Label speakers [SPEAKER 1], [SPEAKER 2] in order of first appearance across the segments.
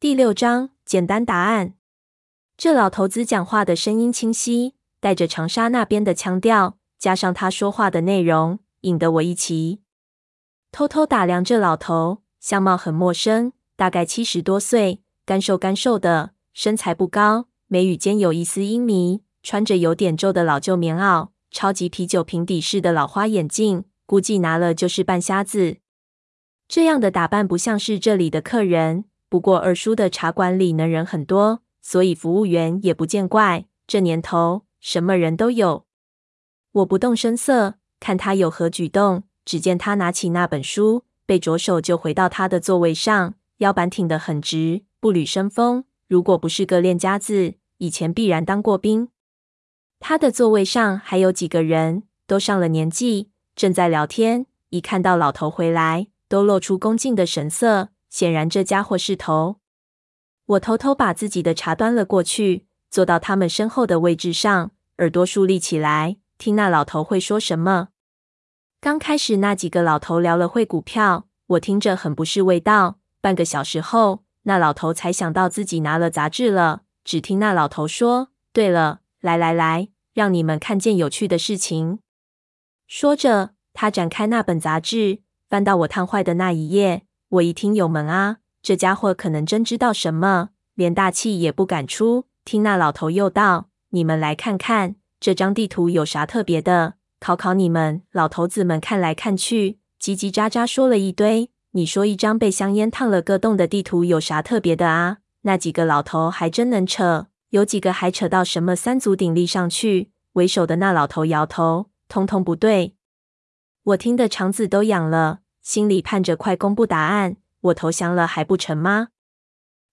[SPEAKER 1] 第六章简单答案。这老头子讲话的声音清晰，带着长沙那边的腔调，加上他说话的内容，引得我一奇。偷偷打量这老头，相貌很陌生，大概七十多岁，干瘦干瘦的，身材不高，眉宇间有一丝阴迷，穿着有点皱的老旧棉袄，超级啤酒瓶底式的老花眼镜，估计拿了就是半瞎子。这样的打扮不像是这里的客人。不过二叔的茶馆里能人很多，所以服务员也不见怪。这年头，什么人都有。我不动声色，看他有何举动。只见他拿起那本书，背着手就回到他的座位上，腰板挺得很直，步履生风。如果不是个练家子，以前必然当过兵。他的座位上还有几个人，都上了年纪，正在聊天。一看到老头回来，都露出恭敬的神色。显然这家伙是头。我偷偷把自己的茶端了过去，坐到他们身后的位置上，耳朵竖立起来，听那老头会说什么。刚开始那几个老头聊了会股票，我听着很不是味道。半个小时后，那老头才想到自己拿了杂志了。只听那老头说：“对了，来来来，让你们看见有趣的事情。”说着，他展开那本杂志，翻到我烫坏的那一页。我一听有门啊，这家伙可能真知道什么，连大气也不敢出。听那老头又道：“你们来看看这张地图有啥特别的？考考你们。”老头子们看来看去，叽叽喳喳说了一堆。你说一张被香烟烫了个洞的地图有啥特别的啊？那几个老头还真能扯，有几个还扯到什么三足鼎立上去。为首的那老头摇头，通通不对。我听得肠子都痒了。心里盼着快公布答案，我投降了还不成吗？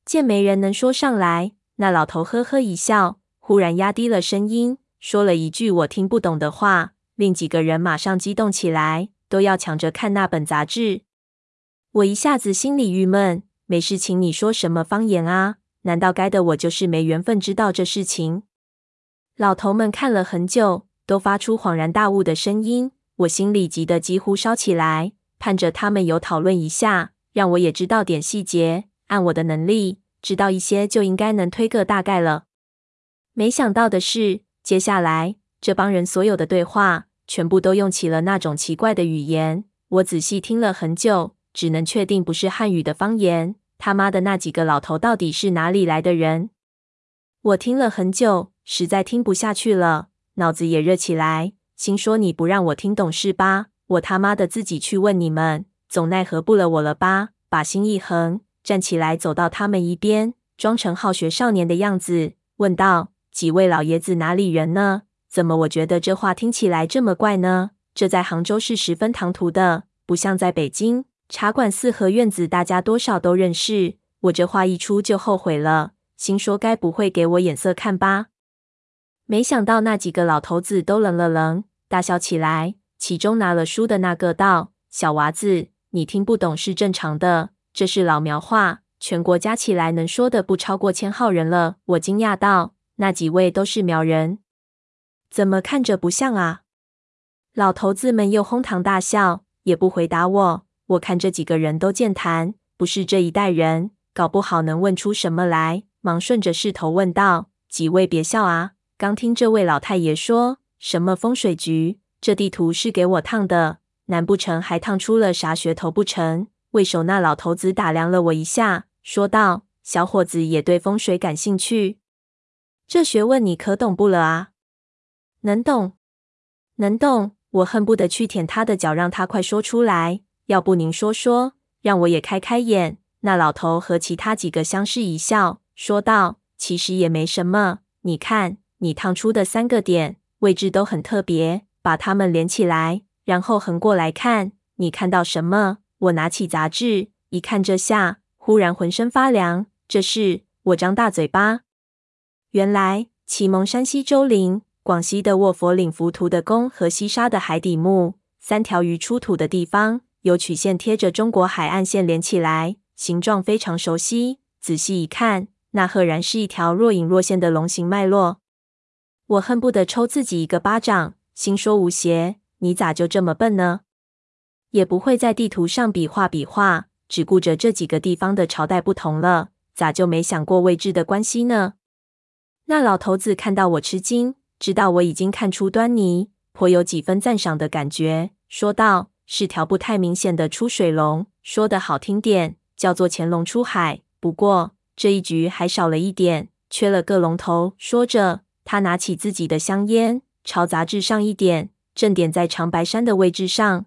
[SPEAKER 1] 见没人能说上来，那老头呵呵一笑，忽然压低了声音，说了一句我听不懂的话。另几个人马上激动起来，都要抢着看那本杂志。我一下子心里郁闷，没事请你说什么方言啊？难道该的我就是没缘分知道这事情？老头们看了很久，都发出恍然大悟的声音，我心里急得几乎烧起来。盼着他们有讨论一下，让我也知道点细节。按我的能力，知道一些就应该能推个大概了。没想到的是，接下来这帮人所有的对话，全部都用起了那种奇怪的语言。我仔细听了很久，只能确定不是汉语的方言。他妈的，那几个老头到底是哪里来的人？我听了很久，实在听不下去了，脑子也热起来，心说你不让我听懂是吧？我他妈的自己去问你们，总奈何不了我了吧？把心一横，站起来走到他们一边，装成好学少年的样子，问道：“几位老爷子哪里人呢？怎么我觉得这话听起来这么怪呢？这在杭州是十分唐突的，不像在北京茶馆四合院子，大家多少都认识。我这话一出就后悔了，心说该不会给我眼色看吧？没想到那几个老头子都愣了愣，大笑起来。”其中拿了书的那个道：“小娃子，你听不懂是正常的，这是老苗话，全国加起来能说的不超过千号人了。”我惊讶道：“那几位都是苗人？怎么看着不像啊？”老头子们又哄堂大笑，也不回答我。我看这几个人都健谈，不是这一代人，搞不好能问出什么来，忙顺着势头问道：“几位别笑啊，刚听这位老太爷说什么风水局？”这地图是给我烫的，难不成还烫出了啥噱头不成？为首那老头子打量了我一下，说道：“小伙子也对风水感兴趣，这学问你可懂不了啊？”“能懂，能懂。”我恨不得去舔他的脚，让他快说出来。要不您说说，让我也开开眼。那老头和其他几个相视一笑，说道：“其实也没什么，你看你烫出的三个点位置都很特别。”把它们连起来，然后横过来看，你看到什么？我拿起杂志一看，这下忽然浑身发凉。这是我张大嘴巴。原来启蒙山西周陵、广西的卧佛岭浮屠的宫和西沙的海底墓三条鱼出土的地方，有曲线贴着中国海岸线连起来，形状非常熟悉。仔细一看，那赫然是一条若隐若现的龙形脉络。我恨不得抽自己一个巴掌。心说吴邪，你咋就这么笨呢？也不会在地图上比划比划，只顾着这几个地方的朝代不同了，咋就没想过位置的关系呢？那老头子看到我吃惊，知道我已经看出端倪，颇有几分赞赏的感觉，说道：“是条不太明显的出水龙，说得好听点，叫做潜龙出海。不过这一局还少了一点，缺了个龙头。”说着，他拿起自己的香烟，朝杂志上一点，正点在长白山的位置上。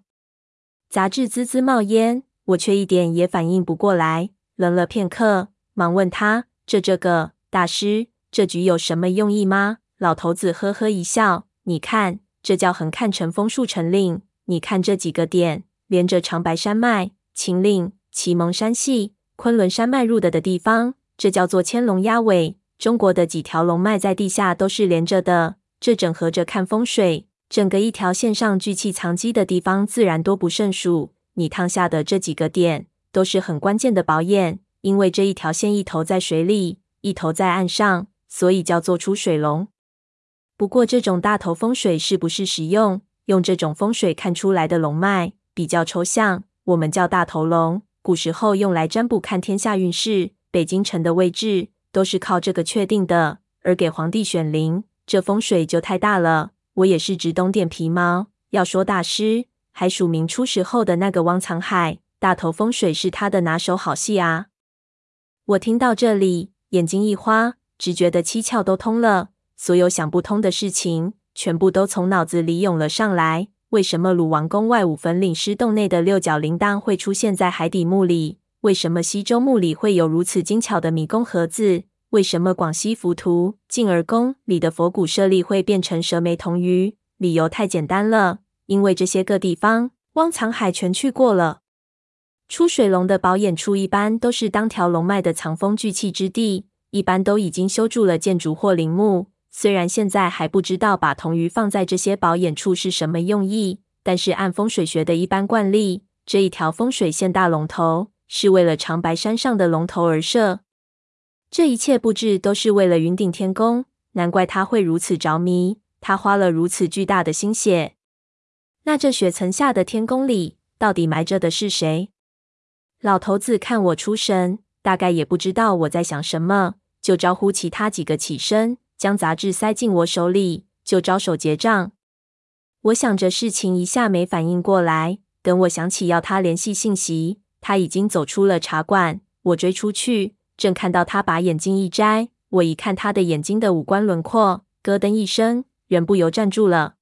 [SPEAKER 1] 杂志滋滋冒烟，我却一点也反应不过来，愣了片刻，忙问他：“这这个大师？”这局有什么用意吗？老头子呵呵一笑，你看，这叫横看成风竖成岭。你看这几个点，连着长白山脉、秦岭、祁蒙山系、昆仑山脉入的的地方，这叫做千龙压尾。中国的几条龙脉在地下都是连着的，这整合着看风水，整个一条线上聚气藏机的地方自然多不胜数。你烫下的这几个点都是很关键的宝眼，因为这一条线一头在水里，一头在岸上。所以叫做出水龙。不过这种大头风水是不是实用？用这种风水看出来的龙脉比较抽象，我们叫大头龙。古时候用来占卜看天下运势，北京城的位置都是靠这个确定的。而给皇帝选灵，这风水就太大了。我也是只懂点皮毛。要说大师，还属明初时候的那个汪藏海，大头风水是他的拿手好戏啊。我听到这里，眼睛一花。只觉得七窍都通了，所有想不通的事情全部都从脑子里涌了上来。为什么鲁王宫外五坟岭尸洞内的六角铃铛会出现在海底墓里？为什么西周墓里会有如此精巧的迷宫盒子？为什么广西浮屠晋儿宫里的佛骨舍利会变成蛇眉铜鱼？理由太简单了，因为这些个地方汪藏海全去过了。出水龙的宝眼处一般都是当条龙脉的藏风聚气之地。一般都已经修筑了建筑或陵墓，虽然现在还不知道把铜鱼放在这些宝眼处是什么用意，但是按风水学的一般惯例，这一条风水线大龙头是为了长白山上的龙头而设。这一切布置都是为了云顶天宫，难怪他会如此着迷，他花了如此巨大的心血。那这雪层下的天宫里，到底埋着的是谁？老头子看我出神，大概也不知道我在想什么。就招呼其他几个起身，将杂志塞进我手里，就招手结账。我想着事情，一下没反应过来。等我想起要他联系信息，他已经走出了茶馆。我追出去，正看到他把眼镜一摘。我一看他的眼睛的五官轮廓，咯噔一声，人不由站住了。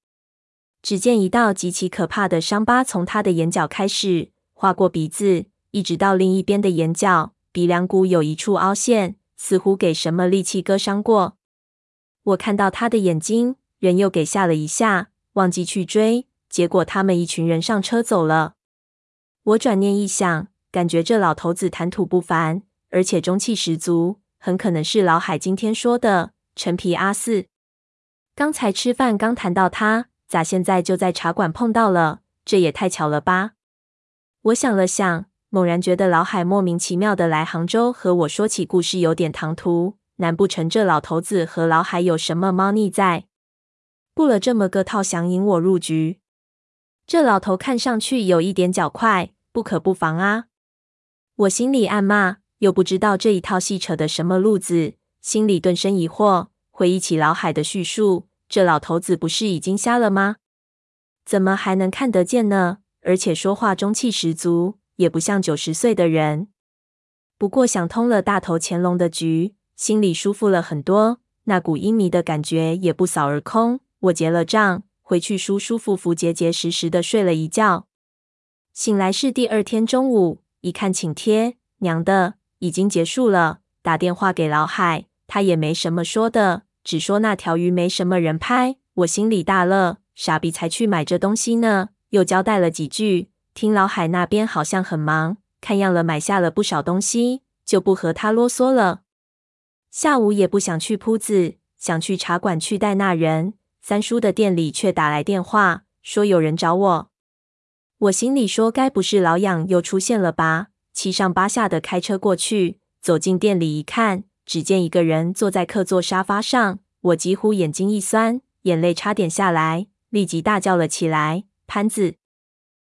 [SPEAKER 1] 只见一道极其可怕的伤疤从他的眼角开始划过鼻子，一直到另一边的眼角，鼻梁骨有一处凹陷。似乎给什么利器割伤过。我看到他的眼睛，人又给吓了一下，忘记去追。结果他们一群人上车走了。我转念一想，感觉这老头子谈吐不凡，而且中气十足，很可能是老海今天说的陈皮阿四。刚才吃饭刚谈到他，咋现在就在茶馆碰到了？这也太巧了吧！我想了想。猛然觉得老海莫名其妙的来杭州和我说起故事有点唐突，难不成这老头子和老海有什么猫腻在，布了这么个套想引我入局？这老头看上去有一点狡快，不可不防啊！我心里暗骂，又不知道这一套戏扯的什么路子，心里顿生疑惑。回忆起老海的叙述，这老头子不是已经瞎了吗？怎么还能看得见呢？而且说话中气十足。也不像九十岁的人。不过想通了大头乾隆的局，心里舒服了很多，那股阴迷的感觉也不扫而空。我结了账，回去舒舒服服、结结实实的睡了一觉。醒来是第二天中午，一看请帖，娘的，已经结束了。打电话给老海，他也没什么说的，只说那条鱼没什么人拍。我心里大乐，傻逼才去买这东西呢。又交代了几句。听老海那边好像很忙，看样了买下了不少东西，就不和他啰嗦了。下午也不想去铺子，想去茶馆去带那人。三叔的店里却打来电话，说有人找我。我心里说，该不是老痒又出现了吧？七上八下的开车过去，走进店里一看，只见一个人坐在客座沙发上。我几乎眼睛一酸，眼泪差点下来，立即大叫了起来：“潘子！”